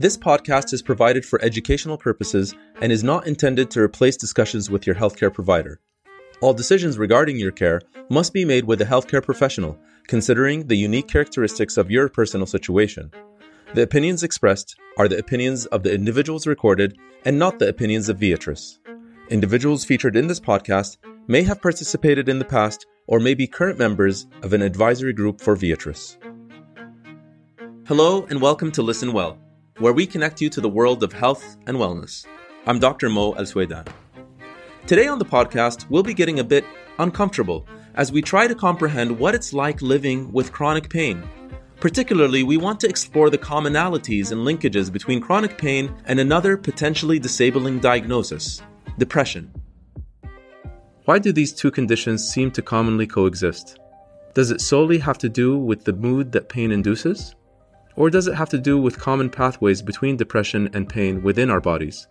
This podcast is provided for educational purposes and is not intended to replace discussions with your healthcare provider. All decisions regarding your care must be made with a healthcare professional, considering the unique characteristics of your personal situation. The opinions expressed are the opinions of the individuals recorded and not the opinions of Viatris. Individuals featured in this podcast may have participated in the past or may be current members of an advisory group for Viatris. Hello and welcome to Listen Well, where we connect you to the world of health and wellness. I'm Dr. Mo Al Swaidan. Today on the podcast, we'll be getting a bit uncomfortable as we try to comprehend what it's like living with chronic pain. Particularly, we want to explore the commonalities and linkages between chronic pain and another potentially disabling diagnosis depression. Why do these two conditions seem to commonly coexist? Does it solely have to do with the mood that pain induces? Or does it have to do with common pathways between depression and pain within our bodies?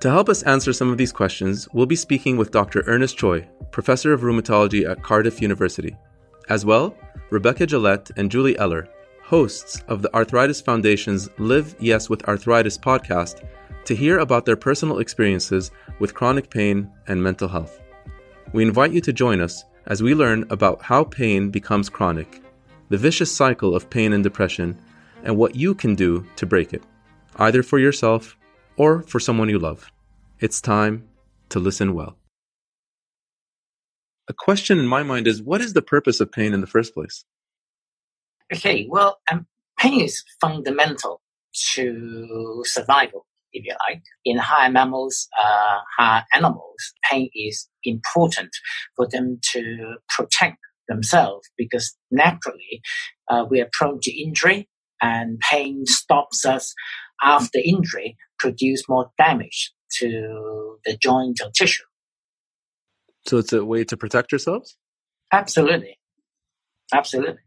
To help us answer some of these questions, we'll be speaking with Dr. Ernest Choy, Professor of Rheumatology at Cardiff University. As well, Rebecca Gillett and Julie Eller, hosts of the Arthritis Foundation's Live Yes with Arthritis podcast, to hear about their personal experiences with chronic pain and mental health. We invite you to join us as we learn about how pain becomes chronic, the vicious cycle of pain and depression, and what you can do to break it, either for yourself or for someone you love. It's time to listen well. A question in my mind is what is the purpose of pain in the first place? Okay, well, um, pain is fundamental to survival, if you like. In higher mammals, uh, higher animals, pain is important for them to protect themselves because naturally uh, we are prone to injury and pain stops us after injury produce more damage to the joint or tissue. So it's a way to protect yourselves? Absolutely. Absolutely.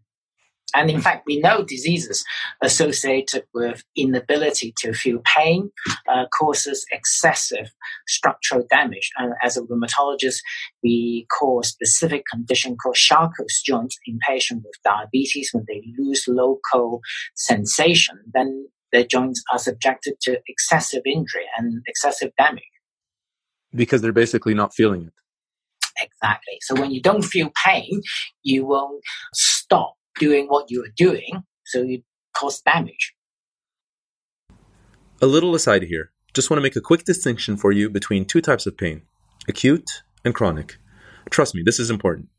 And in fact, we know diseases associated with inability to feel pain uh, causes excessive structural damage. And as a rheumatologist, we call a specific condition called Charcot's joint in patients with diabetes when they lose local sensation. Then their joints are subjected to excessive injury and excessive damage. Because they're basically not feeling it. Exactly. So when you don't feel pain, you won't stop doing what you are doing, so you cause damage. A little aside here. Just want to make a quick distinction for you between two types of pain acute and chronic. Trust me, this is important.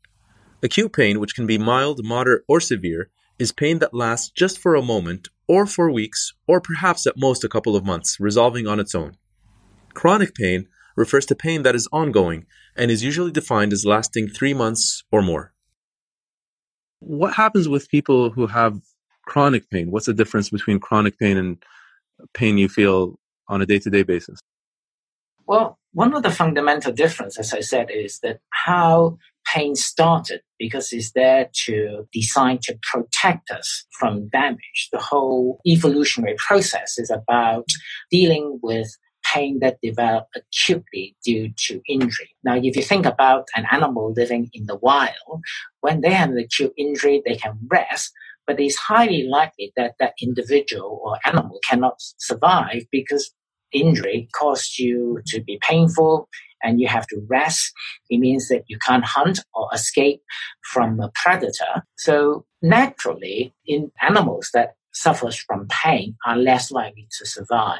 Acute pain, which can be mild, moderate, or severe, is pain that lasts just for a moment, or for weeks, or perhaps at most a couple of months, resolving on its own. Chronic pain refers to pain that is ongoing and is usually defined as lasting three months or more. What happens with people who have chronic pain? What's the difference between chronic pain and pain you feel on a day to day basis? Well, one of the fundamental differences, as I said, is that how pain started because it's there to design to protect us from damage. The whole evolutionary process is about dealing with pain that develop acutely due to injury. Now, if you think about an animal living in the wild, when they have an acute injury, they can rest, but it's highly likely that that individual or animal cannot survive because injury caused you to be painful and you have to rest. It means that you can't hunt or escape from a predator. So naturally, in animals that suffers from pain are less likely to survive.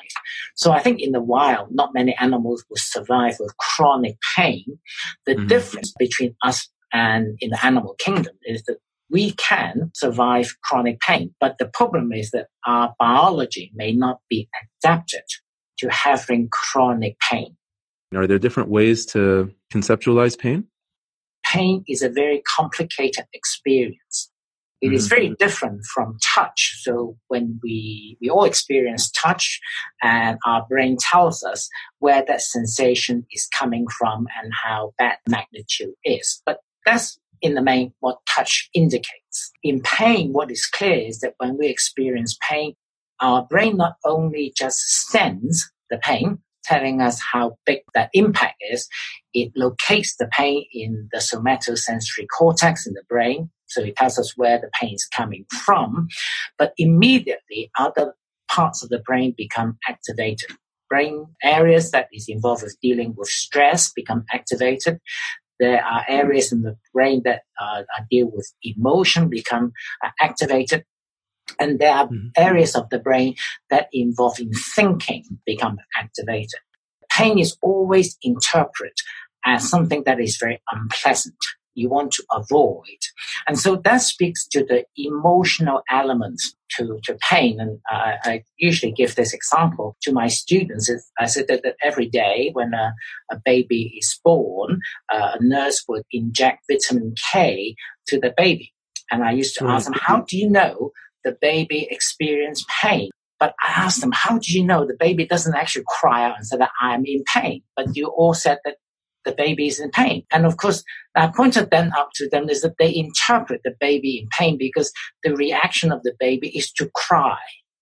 So I think in the wild, not many animals will survive with chronic pain. The mm-hmm. difference between us and in the animal kingdom is that we can survive chronic pain, but the problem is that our biology may not be adapted to having chronic pain. Are there different ways to conceptualize pain? Pain is a very complicated experience. It mm-hmm. is very different from touch. So when we, we all experience touch and our brain tells us where that sensation is coming from and how bad magnitude is. But that's in the main what touch indicates. In pain, what is clear is that when we experience pain, our brain not only just sends the pain, telling us how big that impact is, it locates the pain in the somatosensory cortex in the brain. So it tells us where the pain is coming from. But immediately other parts of the brain become activated. Brain areas that is involved with dealing with stress become activated. There are areas in the brain that uh, deal with emotion become uh, activated. And there are mm-hmm. areas of the brain that involve in thinking become activated. Pain is always interpreted as something that is very unpleasant you want to avoid. And so that speaks to the emotional elements to, to pain. And I, I usually give this example to my students. I said that, that every day when a, a baby is born, uh, a nurse would inject vitamin K to the baby. And I used to ask them, how do you know the baby experienced pain? But I asked them, how do you know the baby doesn't actually cry out and say that I'm in pain? But you all said that the baby is in pain. And of course, I pointed then up to them is that they interpret the baby in pain because the reaction of the baby is to cry.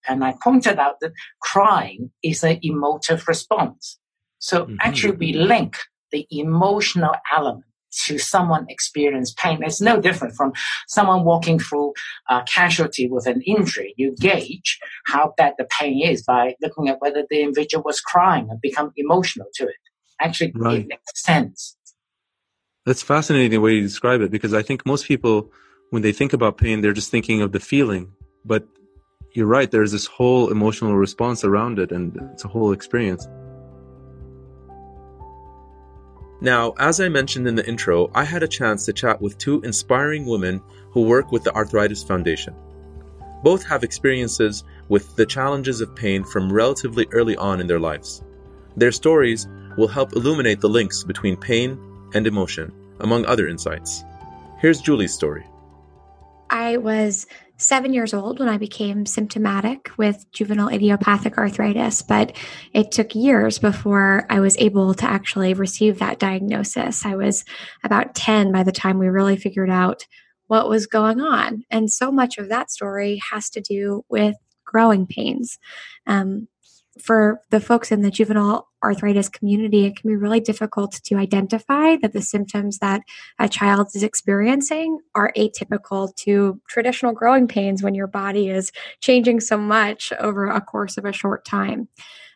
And I pointed out that crying is an emotive response. So mm-hmm. actually we link the emotional element to someone experience pain. It's no different from someone walking through a casualty with an injury. You gauge how bad the pain is by looking at whether the individual was crying and become emotional to it actually right. makes sense. That's fascinating the way you describe it because I think most people, when they think about pain, they're just thinking of the feeling. But you're right, there's this whole emotional response around it and it's a whole experience. Now, as I mentioned in the intro, I had a chance to chat with two inspiring women who work with the Arthritis Foundation. Both have experiences with the challenges of pain from relatively early on in their lives. Their stories will help illuminate the links between pain and emotion, among other insights. Here's Julie's story. I was seven years old when I became symptomatic with juvenile idiopathic arthritis, but it took years before I was able to actually receive that diagnosis. I was about 10 by the time we really figured out what was going on. And so much of that story has to do with growing pains. Um, for the folks in the juvenile arthritis community, it can be really difficult to identify that the symptoms that a child is experiencing are atypical to traditional growing pains when your body is changing so much over a course of a short time.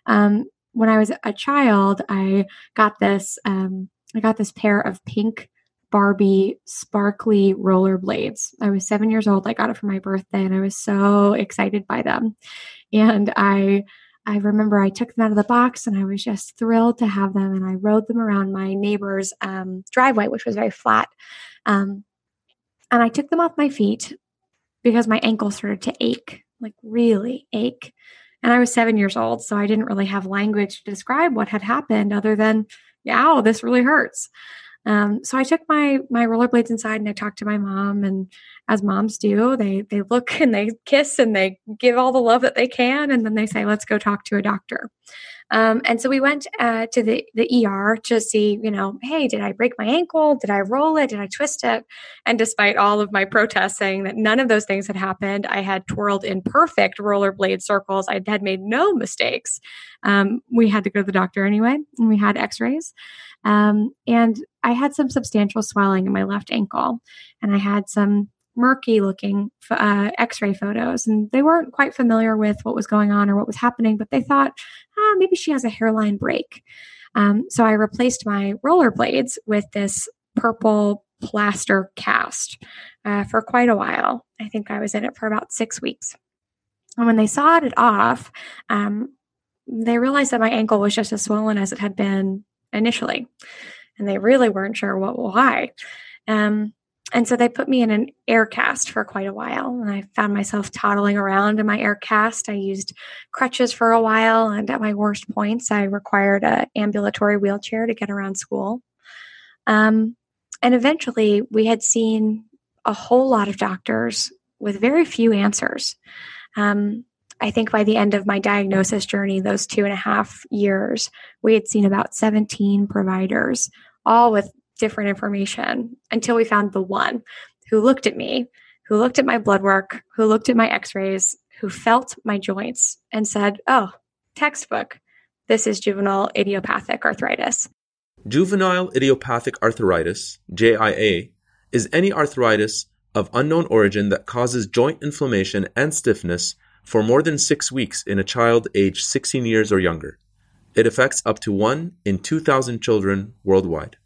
Um, when I was a child, I got this. Um, I got this pair of pink Barbie sparkly rollerblades. I was seven years old. I got it for my birthday, and I was so excited by them. And I I remember I took them out of the box and I was just thrilled to have them. And I rode them around my neighbor's um, driveway, which was very flat. Um, and I took them off my feet because my ankle started to ache, like really ache. And I was seven years old, so I didn't really have language to describe what had happened other than, ow, this really hurts. Um, so I took my my rollerblades inside and I talked to my mom, and as moms do, they they look and they kiss and they give all the love that they can, and then they say, "Let's go talk to a doctor." Um, and so we went uh, to the, the ER to see, you know, hey, did I break my ankle? Did I roll it? Did I twist it? And despite all of my protests saying that none of those things had happened, I had twirled in perfect rollerblade circles. I had made no mistakes. Um, we had to go to the doctor anyway, and we had x rays. Um, and I had some substantial swelling in my left ankle, and I had some murky looking uh, x-ray photos and they weren't quite familiar with what was going on or what was happening but they thought ah, maybe she has a hairline break. Um, so i replaced my rollerblades with this purple plaster cast uh, for quite a while. I think i was in it for about six weeks. And when they sawed it off um, they realized that my ankle was just as swollen as it had been initially and they really weren't sure what why. Um, and so they put me in an air cast for quite a while. And I found myself toddling around in my air cast. I used crutches for a while. And at my worst points, I required an ambulatory wheelchair to get around school. Um, and eventually, we had seen a whole lot of doctors with very few answers. Um, I think by the end of my diagnosis journey, those two and a half years, we had seen about 17 providers, all with different information until we found the one who looked at me, who looked at my blood work, who looked at my x rays, who felt my joints and said, Oh, textbook, this is juvenile idiopathic arthritis. Juvenile idiopathic arthritis, JIA, is any arthritis of unknown origin that causes joint inflammation and stiffness for more than six weeks in a child aged 16 years or younger. It affects up to one in 2,000 children worldwide.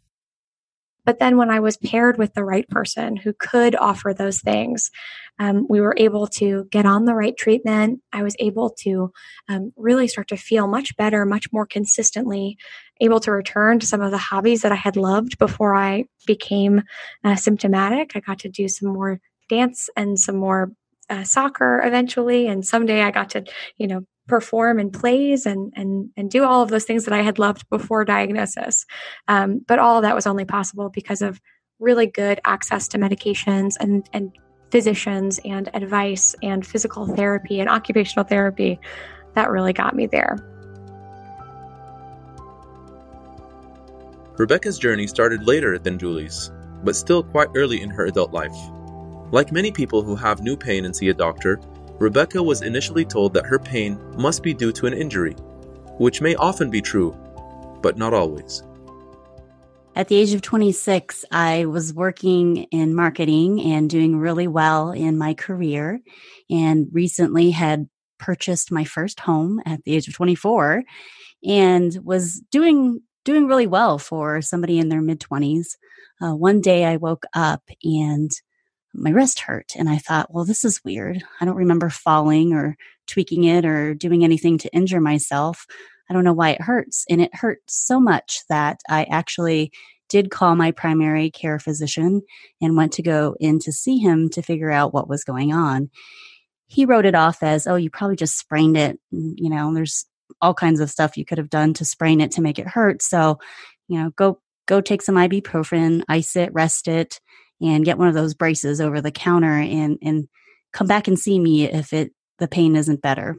But then, when I was paired with the right person who could offer those things, um, we were able to get on the right treatment. I was able to um, really start to feel much better, much more consistently, able to return to some of the hobbies that I had loved before I became uh, symptomatic. I got to do some more dance and some more uh, soccer eventually. And someday I got to, you know, perform in plays and and and do all of those things that I had loved before diagnosis. Um, but all that was only possible because of really good access to medications and and physicians and advice and physical therapy and occupational therapy. That really got me there. Rebecca's journey started later than Julie's, but still quite early in her adult life. Like many people who have new pain and see a doctor, Rebecca was initially told that her pain must be due to an injury, which may often be true, but not always. At the age of 26, I was working in marketing and doing really well in my career, and recently had purchased my first home at the age of 24 and was doing doing really well for somebody in their mid 20s. Uh, one day I woke up and my wrist hurt. And I thought, well, this is weird. I don't remember falling or tweaking it or doing anything to injure myself. I don't know why it hurts. And it hurt so much that I actually did call my primary care physician and went to go in to see him to figure out what was going on. He wrote it off as, oh, you probably just sprained it. Mm, you know, there's all kinds of stuff you could have done to sprain it to make it hurt. So, you know, go go take some ibuprofen, ice it, rest it, and get one of those braces over the counter and and come back and see me if it the pain isn't better.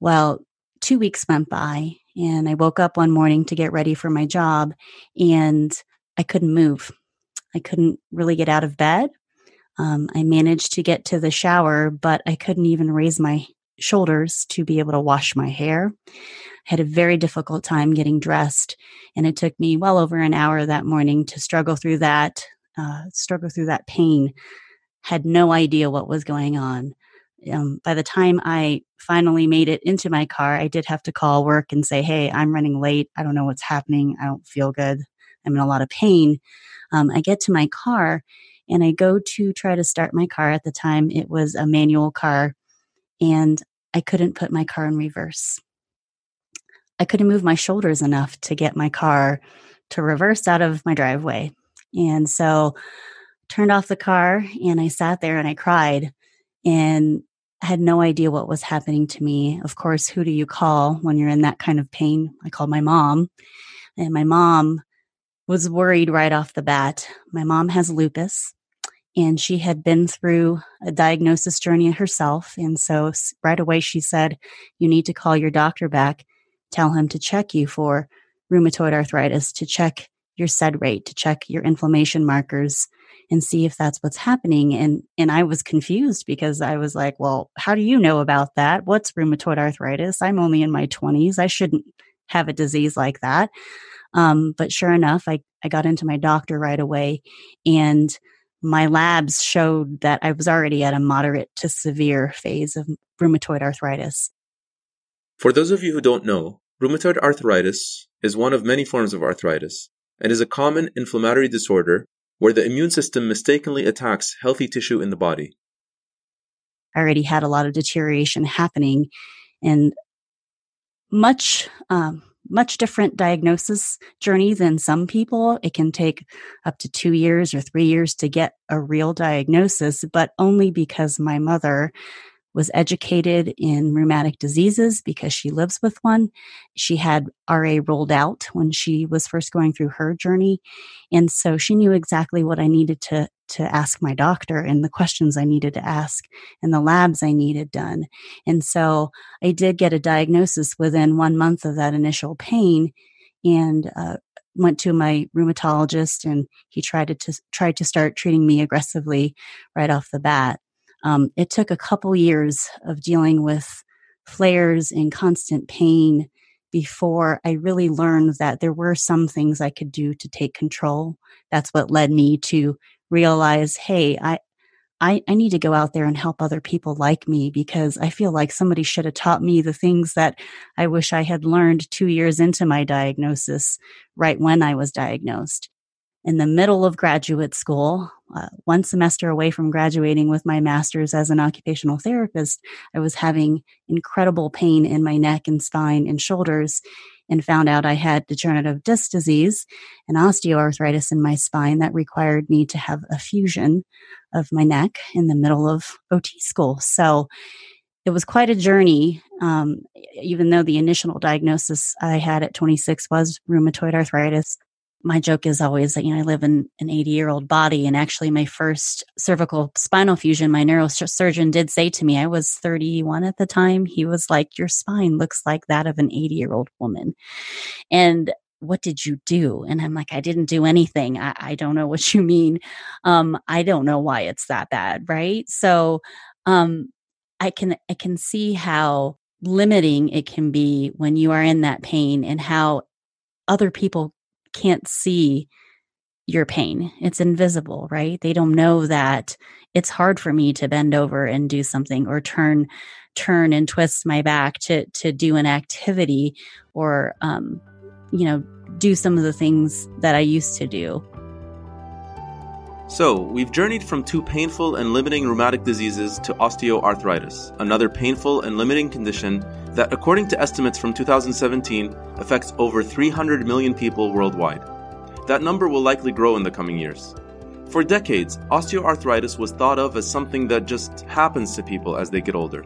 Well, 2 weeks went by and I woke up one morning to get ready for my job and I couldn't move. I couldn't really get out of bed. Um, I managed to get to the shower, but I couldn't even raise my shoulders to be able to wash my hair. I had a very difficult time getting dressed, and it took me well over an hour that morning to struggle through that, uh, struggle through that pain. Had no idea what was going on. Um, by the time I finally made it into my car, I did have to call work and say, Hey, I'm running late. I don't know what's happening. I don't feel good. I'm in a lot of pain. Um, I get to my car and I go to try to start my car. At the time, it was a manual car, and I couldn't put my car in reverse. I couldn't move my shoulders enough to get my car to reverse out of my driveway. And so turned off the car and I sat there and I cried and had no idea what was happening to me. Of course, who do you call when you're in that kind of pain? I called my mom. And my mom was worried right off the bat. My mom has lupus and she had been through a diagnosis journey herself. And so right away she said, You need to call your doctor back, tell him to check you for rheumatoid arthritis, to check your SED rate, to check your inflammation markers and see if that's what's happening. And and I was confused because I was like, Well, how do you know about that? What's rheumatoid arthritis? I'm only in my 20s. I shouldn't have a disease like that. Um, but sure enough, I, I got into my doctor right away and my labs showed that I was already at a moderate to severe phase of rheumatoid arthritis. For those of you who don't know, rheumatoid arthritis is one of many forms of arthritis and is a common inflammatory disorder where the immune system mistakenly attacks healthy tissue in the body. I already had a lot of deterioration happening and much um, much different diagnosis journey than some people. It can take up to two years or three years to get a real diagnosis, but only because my mother was educated in rheumatic diseases because she lives with one. She had RA rolled out when she was first going through her journey. And so she knew exactly what I needed to, to ask my doctor and the questions I needed to ask and the labs I needed done. And so I did get a diagnosis within one month of that initial pain and, uh, went to my rheumatologist and he tried to, to tried to start treating me aggressively right off the bat um, it took a couple years of dealing with flares and constant pain before I really learned that there were some things I could do to take control. That's what led me to realize, hey, I I, I need to go out there and help other people like me because I feel like somebody should have taught me the things that I wish I had learned two years into my diagnosis, right when I was diagnosed. In the middle of graduate school, uh, one semester away from graduating with my master's as an occupational therapist, I was having incredible pain in my neck and spine and shoulders and found out I had degenerative disc disease and osteoarthritis in my spine that required me to have a fusion of my neck in the middle of OT school. So it was quite a journey, um, even though the initial diagnosis I had at 26 was rheumatoid arthritis my joke is always that you know I live in an 80 year old body, and actually my first cervical spinal fusion, my neurosurgeon did say to me, I was 31 at the time. He was like, "Your spine looks like that of an 80 year old woman," and what did you do? And I'm like, I didn't do anything. I, I don't know what you mean. Um, I don't know why it's that bad, right? So, um, I can I can see how limiting it can be when you are in that pain and how other people can't see your pain. It's invisible, right? They don't know that it's hard for me to bend over and do something or turn turn and twist my back to to do an activity or um you know do some of the things that I used to do. So, we've journeyed from two painful and limiting rheumatic diseases to osteoarthritis, another painful and limiting condition that, according to estimates from 2017, affects over 300 million people worldwide. That number will likely grow in the coming years. For decades, osteoarthritis was thought of as something that just happens to people as they get older.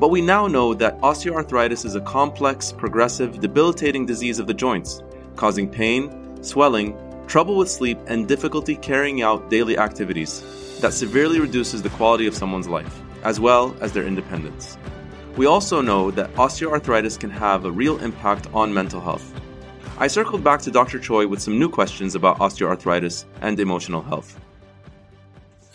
But we now know that osteoarthritis is a complex, progressive, debilitating disease of the joints, causing pain, swelling, trouble with sleep, and difficulty carrying out daily activities that severely reduces the quality of someone's life, as well as their independence. We also know that osteoarthritis can have a real impact on mental health. I circled back to Dr. Choy with some new questions about osteoarthritis and emotional health.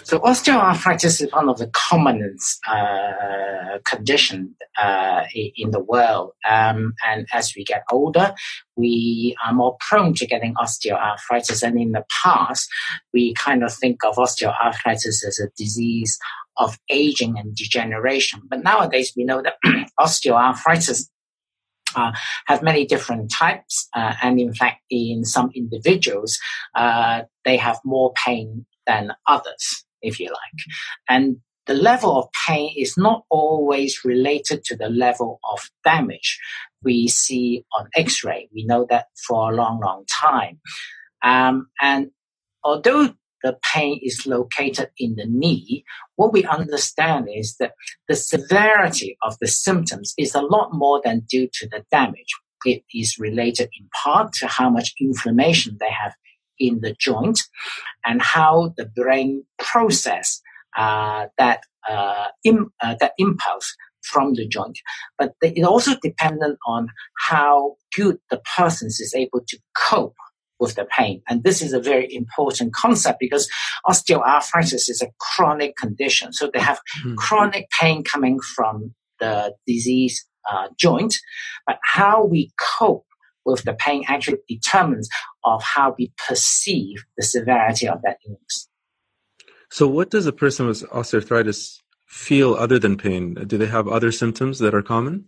So osteoarthritis is one of the commonest uh, conditions uh, in the world. Um, and as we get older, we are more prone to getting osteoarthritis. And in the past, we kind of think of osteoarthritis as a disease of aging and degeneration. But nowadays, we know that osteoarthritis uh, have many different types, uh, and in fact, in some individuals, uh, they have more pain than others, if you like. And the level of pain is not always related to the level of damage we see on X-ray. We know that for a long, long time. Um, and although the pain is located in the knee, what we understand is that the severity of the symptoms is a lot more than due to the damage. It is related in part to how much inflammation they have in the joint and how the brain process uh, that uh, Im- uh, that impulse from the joint. But it also dependent on how good the person is able to cope with the pain. And this is a very important concept because osteoarthritis is a chronic condition. So they have mm-hmm. chronic pain coming from the disease uh, joint, but how we cope with the pain actually determines of how we perceive the severity of that illness. So what does a person with osteoarthritis feel other than pain? Do they have other symptoms that are common?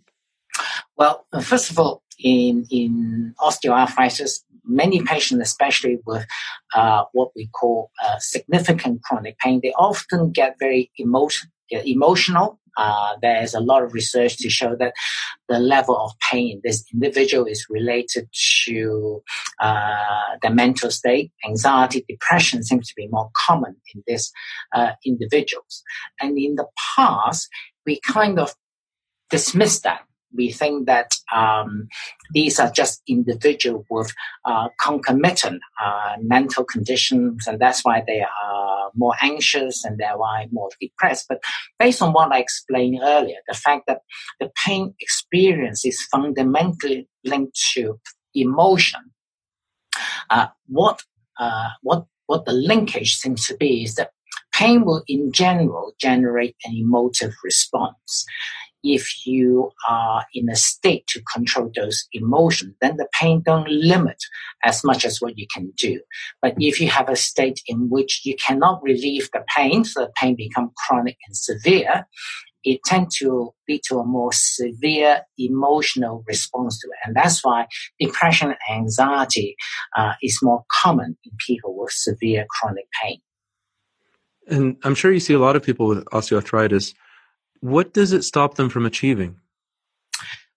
Well, first of all, in, in osteoarthritis, many patients, especially with uh, what we call uh, significant chronic pain, they often get very emotion, emotional. Uh, there's a lot of research to show that the level of pain this individual is related to uh, the mental state. Anxiety, depression seems to be more common in these uh, individuals. And in the past, we kind of dismissed that we think that um, these are just individuals with uh, concomitant uh, mental conditions, and that's why they are more anxious and they're why more depressed. But based on what I explained earlier, the fact that the pain experience is fundamentally linked to emotion, uh, what uh, what what the linkage seems to be is that pain will in general generate an emotive response. If you are in a state to control those emotions, then the pain don't limit as much as what you can do. But if you have a state in which you cannot relieve the pain, so the pain become chronic and severe, it tend to lead to a more severe emotional response to it. And that's why depression and anxiety uh, is more common in people with severe chronic pain. And I'm sure you see a lot of people with osteoarthritis. What does it stop them from achieving?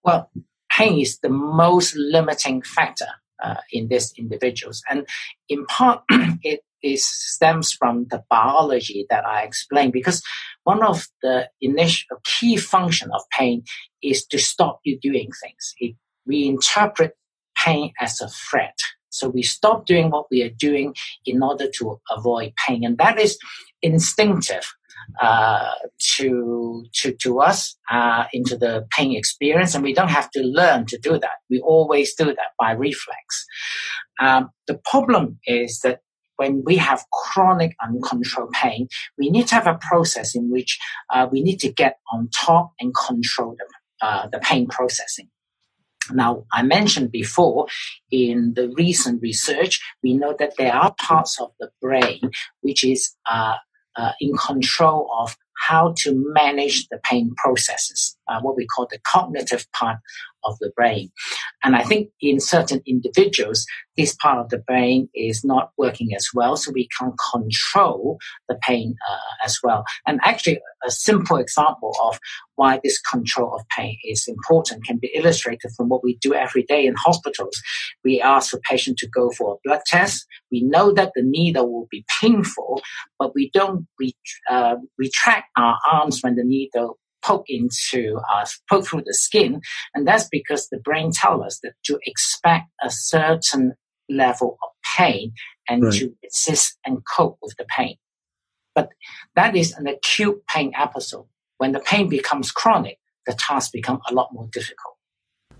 Well, pain is the most limiting factor uh, in these individuals. And in part, it stems from the biology that I explained because one of the initial key function of pain is to stop you doing things. It, we interpret pain as a threat. So we stop doing what we are doing in order to avoid pain. And that is instinctive uh, to to to us uh, into the pain experience, and we don't have to learn to do that. We always do that by reflex. Um, the problem is that when we have chronic uncontrolled pain, we need to have a process in which uh, we need to get on top and control the, uh, the pain processing. Now, I mentioned before in the recent research, we know that there are parts of the brain which is uh, uh, in control of how to manage the pain processes, uh, what we call the cognitive part of the brain. And I think in certain individuals, this part of the brain is not working as well, so we can't control the pain uh, as well. And actually, a simple example of why this control of pain is important can be illustrated from what we do every day in hospitals. We ask the patient to go for a blood test. We know that the needle will be painful, but we don't re- uh, retract our arms when the needle poke into uh, poke through the skin, and that's because the brain tells us that to expect a certain level of pain and right. to resist and cope with the pain. But that is an acute pain episode. When the pain becomes chronic, the task becomes a lot more difficult.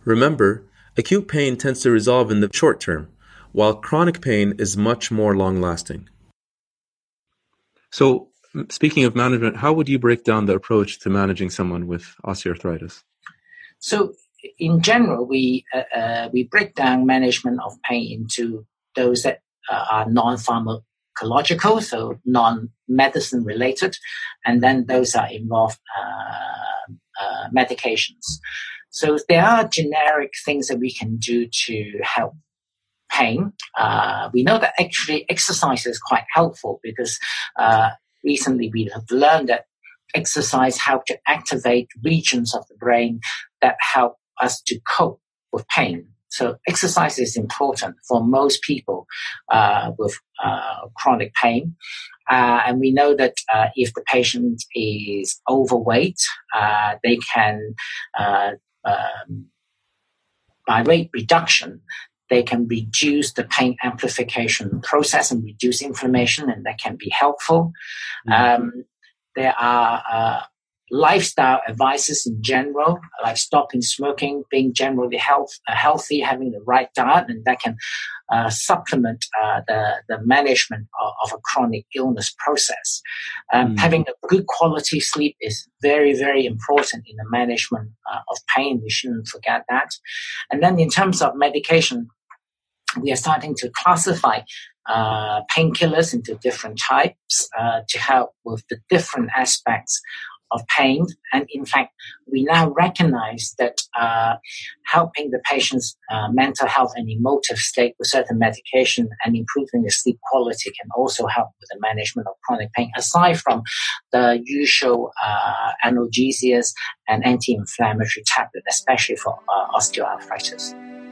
Remember, acute pain tends to resolve in the short term, while chronic pain is much more long lasting. So, speaking of management, how would you break down the approach to managing someone with osteoarthritis? So, in general, we uh, uh, we break down management of pain into those that uh, are non-pharmacological, so non-medicine related, and then those that involve uh, uh, medications. So there are generic things that we can do to help pain. Uh, we know that actually exercise is quite helpful because recently we have learned that exercise helps to activate regions of the brain that help us to cope with pain. So exercise is important for most people uh, with uh, chronic pain. Uh, and we know that uh, if the patient is overweight, uh, they can, uh, um, by weight reduction, they can reduce the pain amplification process and reduce inflammation, and that can be helpful. Mm-hmm. Um, there are uh, lifestyle advices in general, like stopping smoking, being generally health, uh, healthy, having the right diet, and that can uh, supplement uh, the, the management of, of, a chronic illness process. Um, mm. Having a good quality sleep is very, very important in the management uh, of pain. We shouldn't forget that. And then in terms of medication, we are starting to classify uh, painkillers into different types uh, to help with the different aspects of pain. And in fact, we now recognize that uh, helping the patient's uh, mental health and emotive state with certain medication and improving the sleep quality can also help with the management of chronic pain, aside from the usual uh, analgesias and anti-inflammatory tablets, especially for uh, osteoarthritis.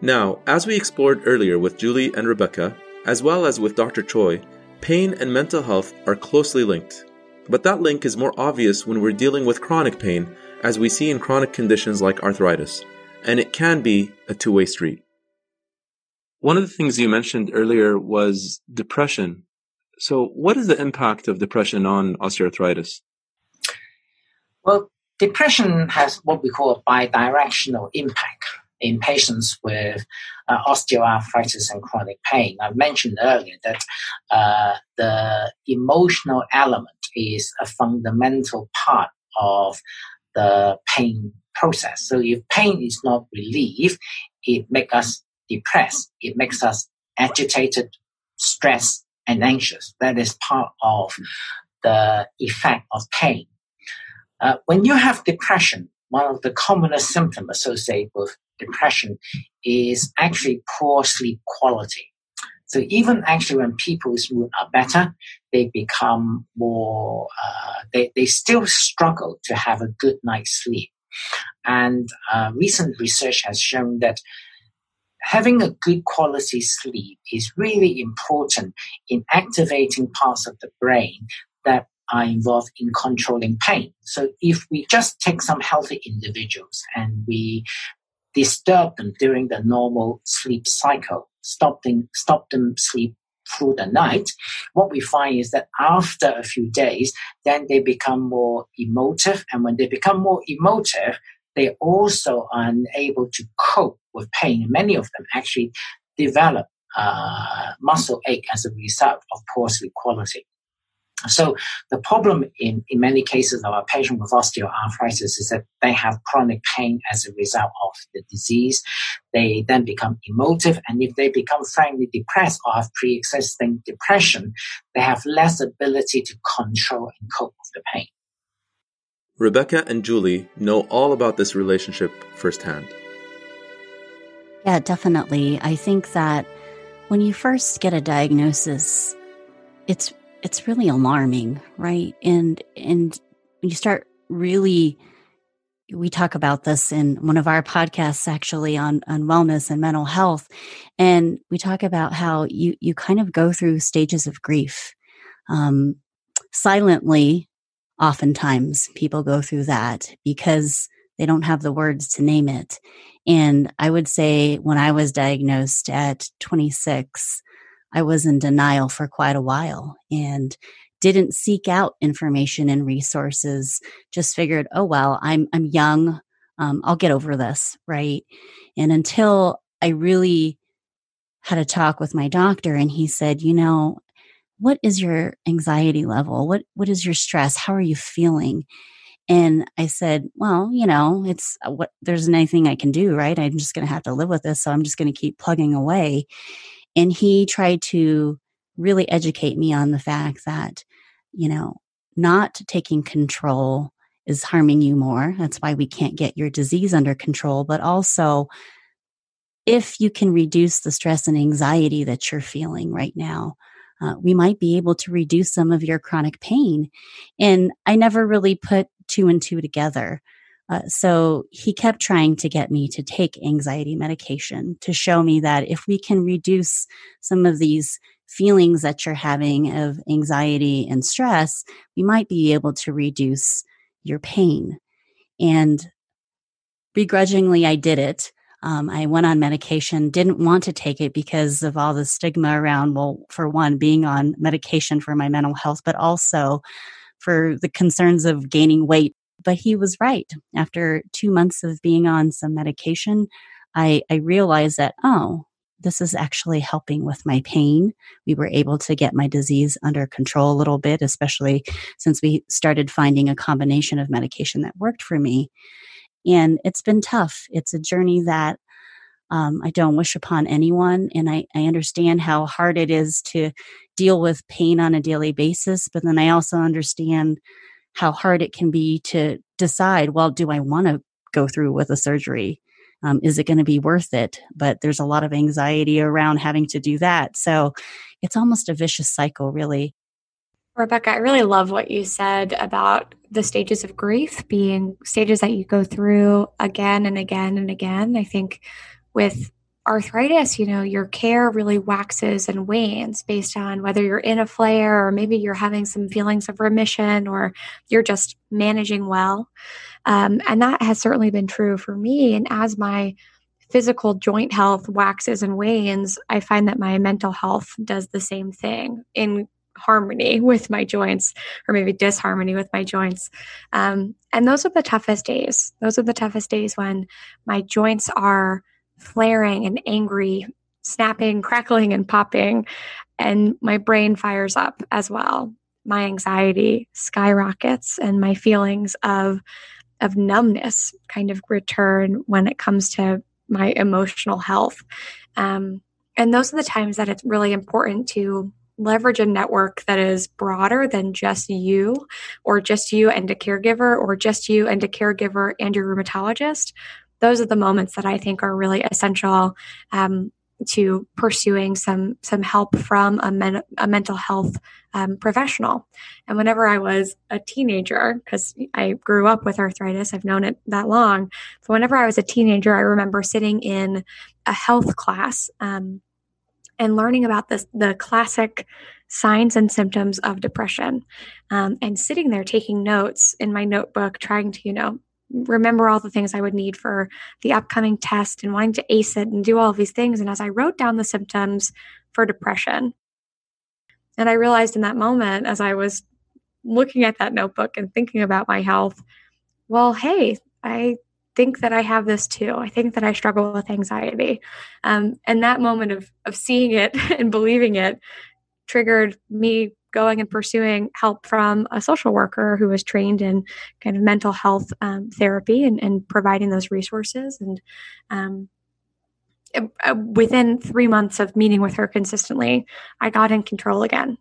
Now, as we explored earlier with Julie and Rebecca, as well as with Dr. Choy, pain and mental health are closely linked. But that link is more obvious when we're dealing with chronic pain, as we see in chronic conditions like arthritis, and it can be a two way street. One of the things you mentioned earlier was depression. So, what is the impact of depression on osteoarthritis? Well, depression has what we call a bidirectional impact. In patients with uh, osteoarthritis and chronic pain. I mentioned earlier that uh, the emotional element is a fundamental part of the pain process. So if pain is not relieved, it makes us depressed. It makes us agitated, stressed, and anxious. That is part of the effect of pain. Uh, when you have depression, one of the commonest symptoms associated with depression is actually poor sleep quality. So even actually when people's mood are better, they become more, uh, they, they still struggle to have a good night's sleep. And uh, recent research has shown that having a good quality sleep is really important in activating parts of the brain that are involved in controlling pain. So if we just take some healthy individuals and we disturb them during the normal sleep cycle, stop them, stop them sleep through the night, what we find is that after a few days, then they become more emotive. And when they become more emotive, they also are unable to cope with pain. Many of them actually develop uh, muscle ache as a result of poor sleep quality. So the problem in, in many cases of a patient with osteoarthritis is that they have chronic pain as a result of the disease. They then become emotive. And if they become frankly depressed or have pre-existing depression, they have less ability to control and cope with the pain. Rebecca and Julie know all about this relationship firsthand. Yeah, definitely. I think that when you first get a diagnosis, it's it's really alarming, right? And and you start really we talk about this in one of our podcasts actually on on wellness and mental health and we talk about how you you kind of go through stages of grief um, silently oftentimes people go through that because they don't have the words to name it and i would say when i was diagnosed at 26 I was in denial for quite a while and didn't seek out information and resources. Just figured, oh well, I'm I'm young, um, I'll get over this, right? And until I really had a talk with my doctor, and he said, you know, what is your anxiety level? What what is your stress? How are you feeling? And I said, well, you know, it's uh, what there's anything I can do, right? I'm just going to have to live with this. So I'm just going to keep plugging away. And he tried to really educate me on the fact that, you know, not taking control is harming you more. That's why we can't get your disease under control. But also, if you can reduce the stress and anxiety that you're feeling right now, uh, we might be able to reduce some of your chronic pain. And I never really put two and two together. Uh, so he kept trying to get me to take anxiety medication to show me that if we can reduce some of these feelings that you're having of anxiety and stress, we might be able to reduce your pain. And begrudgingly, I did it. Um, I went on medication, didn't want to take it because of all the stigma around, well, for one, being on medication for my mental health, but also for the concerns of gaining weight but he was right. After two months of being on some medication, I, I realized that, oh, this is actually helping with my pain. We were able to get my disease under control a little bit, especially since we started finding a combination of medication that worked for me. And it's been tough. It's a journey that um, I don't wish upon anyone. And I, I understand how hard it is to deal with pain on a daily basis. But then I also understand how hard it can be to decide, well, do I want to go through with a surgery? Um, is it going to be worth it? But there's a lot of anxiety around having to do that. So it's almost a vicious cycle, really. Rebecca, I really love what you said about the stages of grief being stages that you go through again and again and again. I think with arthritis, you know, your care really waxes and wanes based on whether you're in a flare or maybe you're having some feelings of remission or you're just managing well. Um, and that has certainly been true for me. And as my physical joint health waxes and wanes, I find that my mental health does the same thing in harmony with my joints or maybe disharmony with my joints. Um, and those are the toughest days. Those are the toughest days when my joints are – flaring and angry, snapping, crackling, and popping. And my brain fires up as well. My anxiety skyrockets, and my feelings of of numbness kind of return when it comes to my emotional health. Um, and those are the times that it's really important to leverage a network that is broader than just you or just you and a caregiver or just you and a caregiver and your rheumatologist those are the moments that i think are really essential um, to pursuing some some help from a, men, a mental health um, professional. And whenever I was a teenager, because I grew up with arthritis, I've known it that long. So whenever I was a teenager, I remember sitting in a health class um, and learning about this the classic signs and symptoms of depression, um, and sitting there taking notes in my notebook, trying to you know remember all the things I would need for the upcoming test and wanting to ace it and do all of these things. And as I wrote down the symptoms for depression, and I realized in that moment, as I was looking at that notebook and thinking about my health, well, hey, I think that I have this too. I think that I struggle with anxiety. Um, and that moment of, of seeing it and believing it triggered me going and pursuing help from a social worker who was trained in kind of mental health um, therapy and, and, providing those resources. And um, uh, within three months of meeting with her consistently, I got in control again.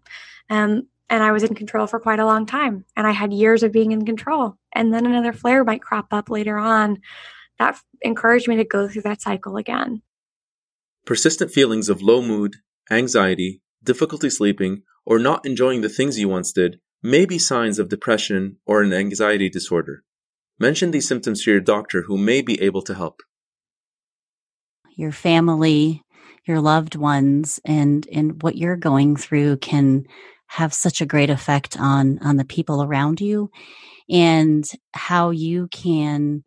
Um, and I was in control for quite a long time. And I had years of being in control. And then another flare might crop up later on. That encouraged me to go through that cycle again. Persistent feelings of low mood, anxiety, difficulty sleeping, or not enjoying the things you once did may be signs of depression or an anxiety disorder. Mention these symptoms to your doctor who may be able to help. Your family, your loved ones, and, and what you're going through can have such a great effect on, on the people around you and how you can,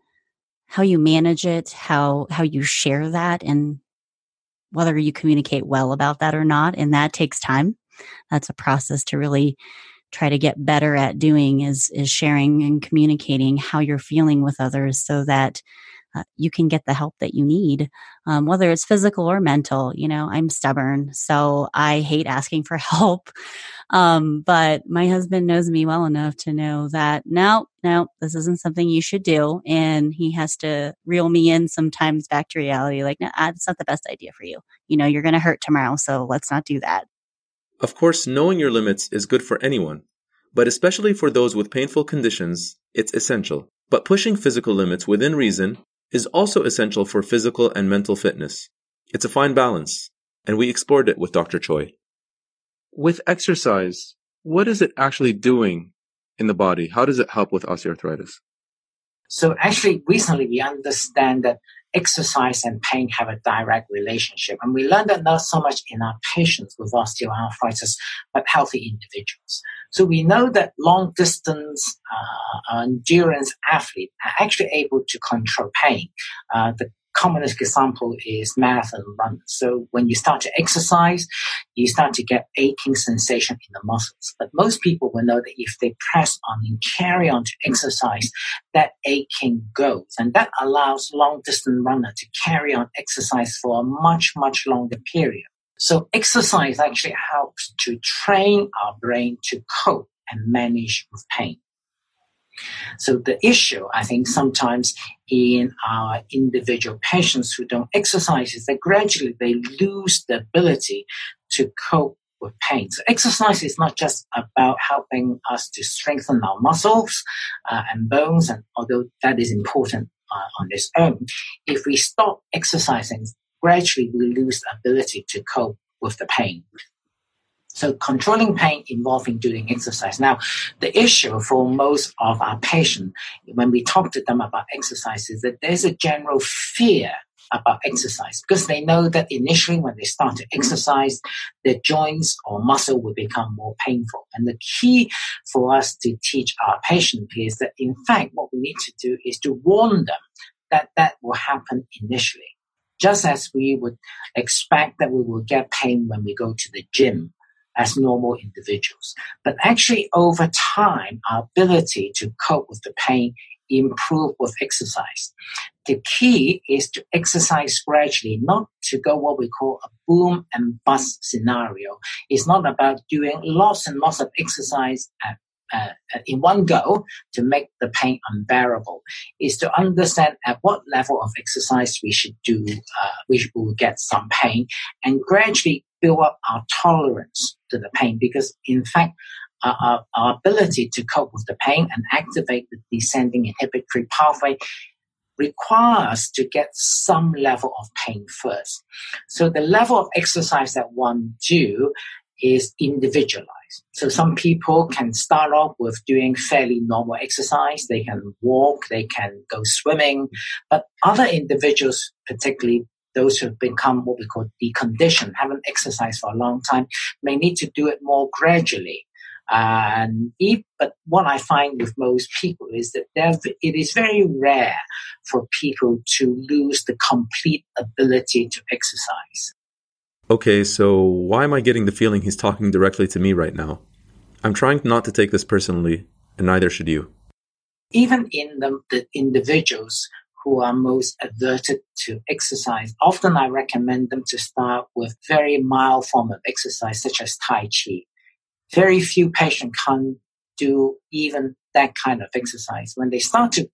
how you manage it, how, how you share that and whether you communicate well about that or not. And that takes time that's a process to really try to get better at doing is is sharing and communicating how you're feeling with others so that uh, you can get the help that you need um, whether it's physical or mental you know i'm stubborn so i hate asking for help um, but my husband knows me well enough to know that no no this isn't something you should do and he has to reel me in sometimes back to reality like no that's not the best idea for you you know you're going to hurt tomorrow so let's not do that of course, knowing your limits is good for anyone, but especially for those with painful conditions, it's essential. But pushing physical limits within reason is also essential for physical and mental fitness. It's a fine balance, and we explored it with Dr. Choy. With exercise, what is it actually doing in the body? How does it help with osteoarthritis? So actually, recently we understand that exercise and pain have a direct relationship. And we learned that not so much in our patients with osteoarthritis, but healthy individuals. So we know that long distance uh, endurance athletes are actually able to control pain. Uh, the commonest example is marathon run. So when you start to exercise, you start to get aching sensation in the muscles. But most people will know that if they press on and carry on to exercise, that aching goes. And that allows long distance runner to carry on exercise for a much, much longer period. So exercise actually helps to train our brain to cope and manage with pain. So the issue, I think, sometimes in our individual patients who don't exercise is that gradually they lose the ability to cope with pain. So exercise is not just about helping us to strengthen our muscles uh, and bones, and although that is important uh, on its own, if we stop exercising, gradually we lose the ability to cope with the pain. So controlling pain involving doing exercise. Now, the issue for most of our patients, when we talk to them about exercise, is that there's a general fear about exercise because they know that initially when they start to exercise, their joints or muscle will become more painful. And the key for us to teach our patients is that in fact, what we need to do is to warn them that that will happen initially. Just as we would expect that we will get pain when we go to the gym as normal individuals. But actually, over time, our ability to cope with the pain improve with exercise. The key is to exercise gradually, not to go what we call a boom and bust scenario. It's not about doing lots and lots of exercise at uh, in one go to make the pain unbearable is to understand at what level of exercise we should do, uh, we will get some pain and gradually build up our tolerance to the pain because in fact, our, our ability to cope with the pain and activate the descending inhibitory pathway requires to get some level of pain first. So the level of exercise that one do is individualized. So some people can start off with doing fairly normal exercise. They can walk, they can go swimming, but other individuals, particularly those who have become what we call deconditioned, haven't exercised for a long time, may need to do it more gradually. And if, but what I find with most people is that it is very rare for people to lose the complete ability to exercise. Okay, so why am I getting the feeling he's talking directly to me right now? I'm trying not to take this personally, and neither should you. Even in the, the individuals who are most averted to exercise, often I recommend them to start with very mild form of exercise, such as Tai Chi. Very few patients can do even that kind of exercise. When they start to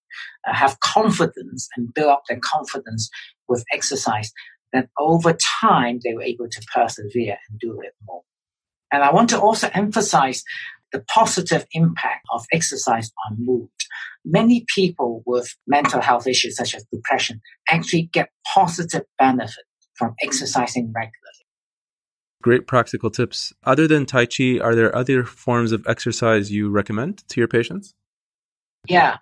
uh, have confidence and build up their confidence with exercise, then over time they were able to persevere and do it more. And I want to also emphasize the positive impact of exercise on mood. Many people with mental health issues such as depression actually get positive benefit from exercising regularly. Great practical tips. Other than Tai Chi, are there other forms of exercise you recommend to your patients? Yeah,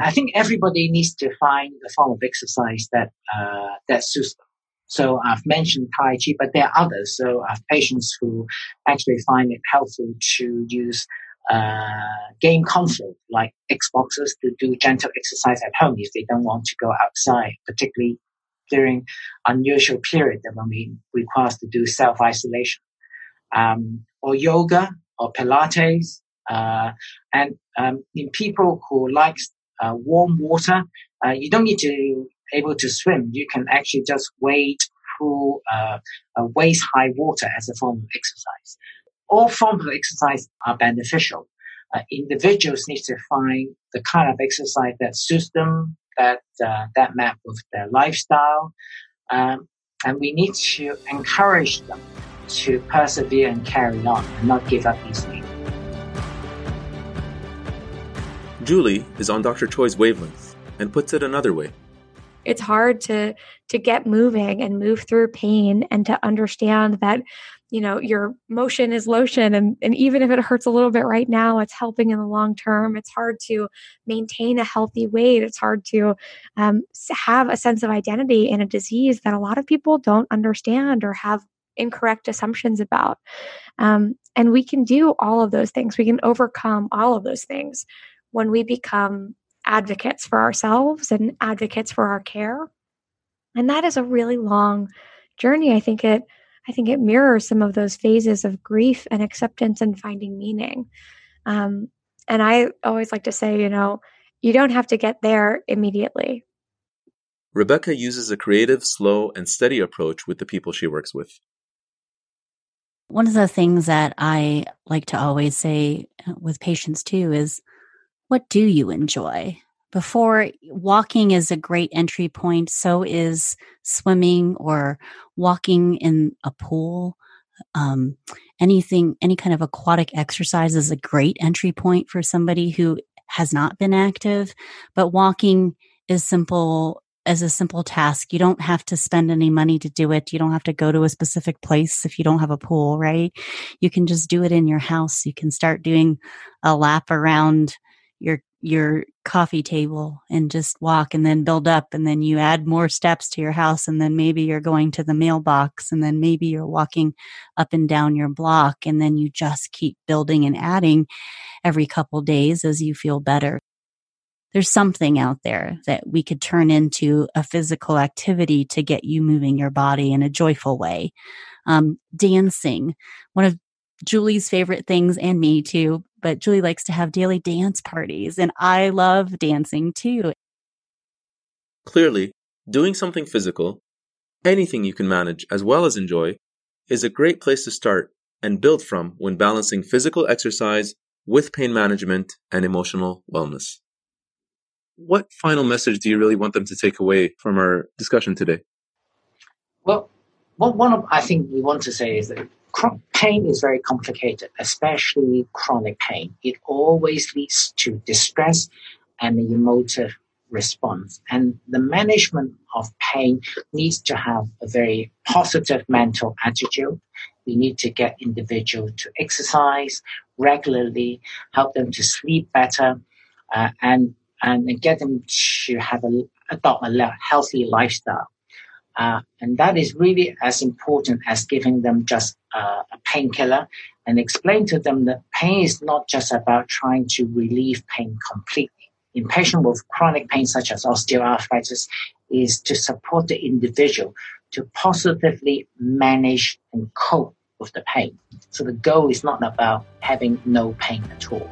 I think everybody needs to find a form of exercise that uh, that suits them. So I've mentioned Tai Chi, but there are others. So I have patients who actually find it helpful to use uh, game console like Xboxes to do gentle exercise at home if they don't want to go outside, particularly during unusual period that when we require to do self isolation, um, or yoga or Pilates, uh, and um, in people who likes uh, warm water, uh, you don't need to able to swim, you can actually just wade through uh, waist high water as a form of exercise. All forms of exercise are beneficial. Uh, individuals need to find the kind of exercise that suits them, that uh, that map with their lifestyle, um, and we need to encourage them to persevere and carry on and not give up easily. Julie is on Dr. Choy's wavelength and puts it another way it's hard to to get moving and move through pain and to understand that you know your motion is lotion and, and even if it hurts a little bit right now it's helping in the long term. It's hard to maintain a healthy weight. It's hard to um, have a sense of identity in a disease that a lot of people don't understand or have incorrect assumptions about. Um, and we can do all of those things. We can overcome all of those things when we become advocates for ourselves and advocates for our care. And that is a really long journey. I think it I think it mirrors some of those phases of grief and acceptance and finding meaning. Um, and I always like to say, you know, you don't have to get there immediately. Rebecca uses a creative, slow, and steady approach with the people she works with. One of the things that I like to always say with patients too is what do you enjoy? Before walking is a great entry point, so is swimming or walking in a pool. Um, anything, any kind of aquatic exercise is a great entry point for somebody who has not been active. But walking is simple as a simple task. You don't have to spend any money to do it. You don't have to go to a specific place if you don't have a pool, right? You can just do it in your house. You can start doing a lap around your your coffee table and just walk and then build up and then you add more steps to your house and then maybe you're going to the mailbox and then maybe you're walking up and down your block and then you just keep building and adding every couple days as you feel better. There's something out there that we could turn into a physical activity to get you moving your body in a joyful way. Um, dancing one of Julie's favorite things and me too, but Julie likes to have daily dance parties and I love dancing too. Clearly, doing something physical, anything you can manage as well as enjoy, is a great place to start and build from when balancing physical exercise with pain management and emotional wellness. What final message do you really want them to take away from our discussion today? Well, what one of I think we want to say is that pain is very complicated, especially chronic pain. It always leads to distress and an emotive response. And the management of pain needs to have a very positive mental attitude. We need to get individuals to exercise regularly, help them to sleep better, uh, and and get them to have a adopt a healthy lifestyle. Uh, and that is really as important as giving them just uh, a painkiller and explain to them that pain is not just about trying to relieve pain completely. In patients with chronic pain such as osteoarthritis is to support the individual to positively manage and cope with the pain. So the goal is not about having no pain at all.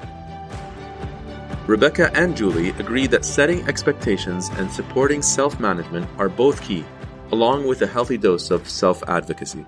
Rebecca and Julie agree that setting expectations and supporting self management are both key along with a healthy dose of self advocacy.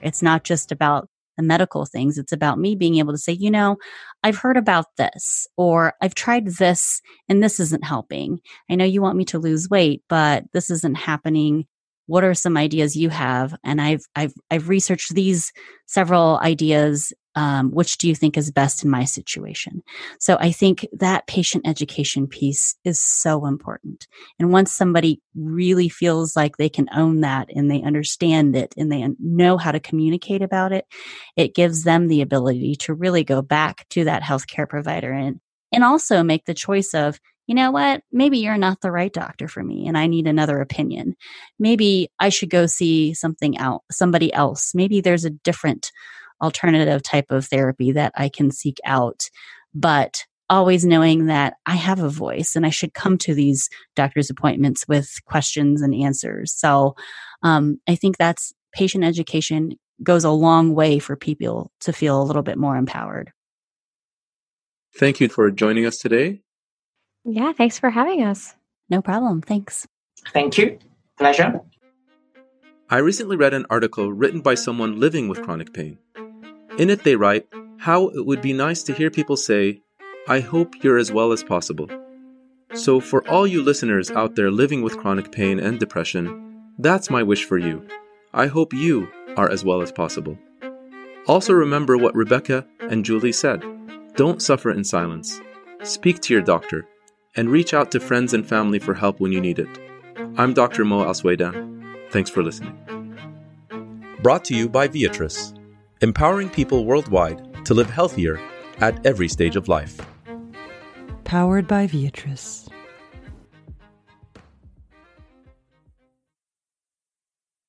It's not just about the medical things. It's about me being able to say, you know, I've heard about this, or I've tried this and this isn't helping. I know you want me to lose weight, but this isn't happening what are some ideas you have and i've i've i've researched these several ideas um, which do you think is best in my situation so i think that patient education piece is so important and once somebody really feels like they can own that and they understand it and they know how to communicate about it it gives them the ability to really go back to that healthcare provider and and also make the choice of you know what? Maybe you're not the right doctor for me and I need another opinion. Maybe I should go see something out, somebody else. Maybe there's a different alternative type of therapy that I can seek out. But always knowing that I have a voice and I should come to these doctor's appointments with questions and answers. So um, I think that's patient education goes a long way for people to feel a little bit more empowered. Thank you for joining us today. Yeah, thanks for having us. No problem. Thanks. Thank you. Pleasure. I recently read an article written by someone living with chronic pain. In it, they write how it would be nice to hear people say, I hope you're as well as possible. So, for all you listeners out there living with chronic pain and depression, that's my wish for you. I hope you are as well as possible. Also, remember what Rebecca and Julie said don't suffer in silence. Speak to your doctor and reach out to friends and family for help when you need it. I'm Dr. Mo Alsweda. Thanks for listening. Brought to you by Viatris, empowering people worldwide to live healthier at every stage of life. Powered by Viatris.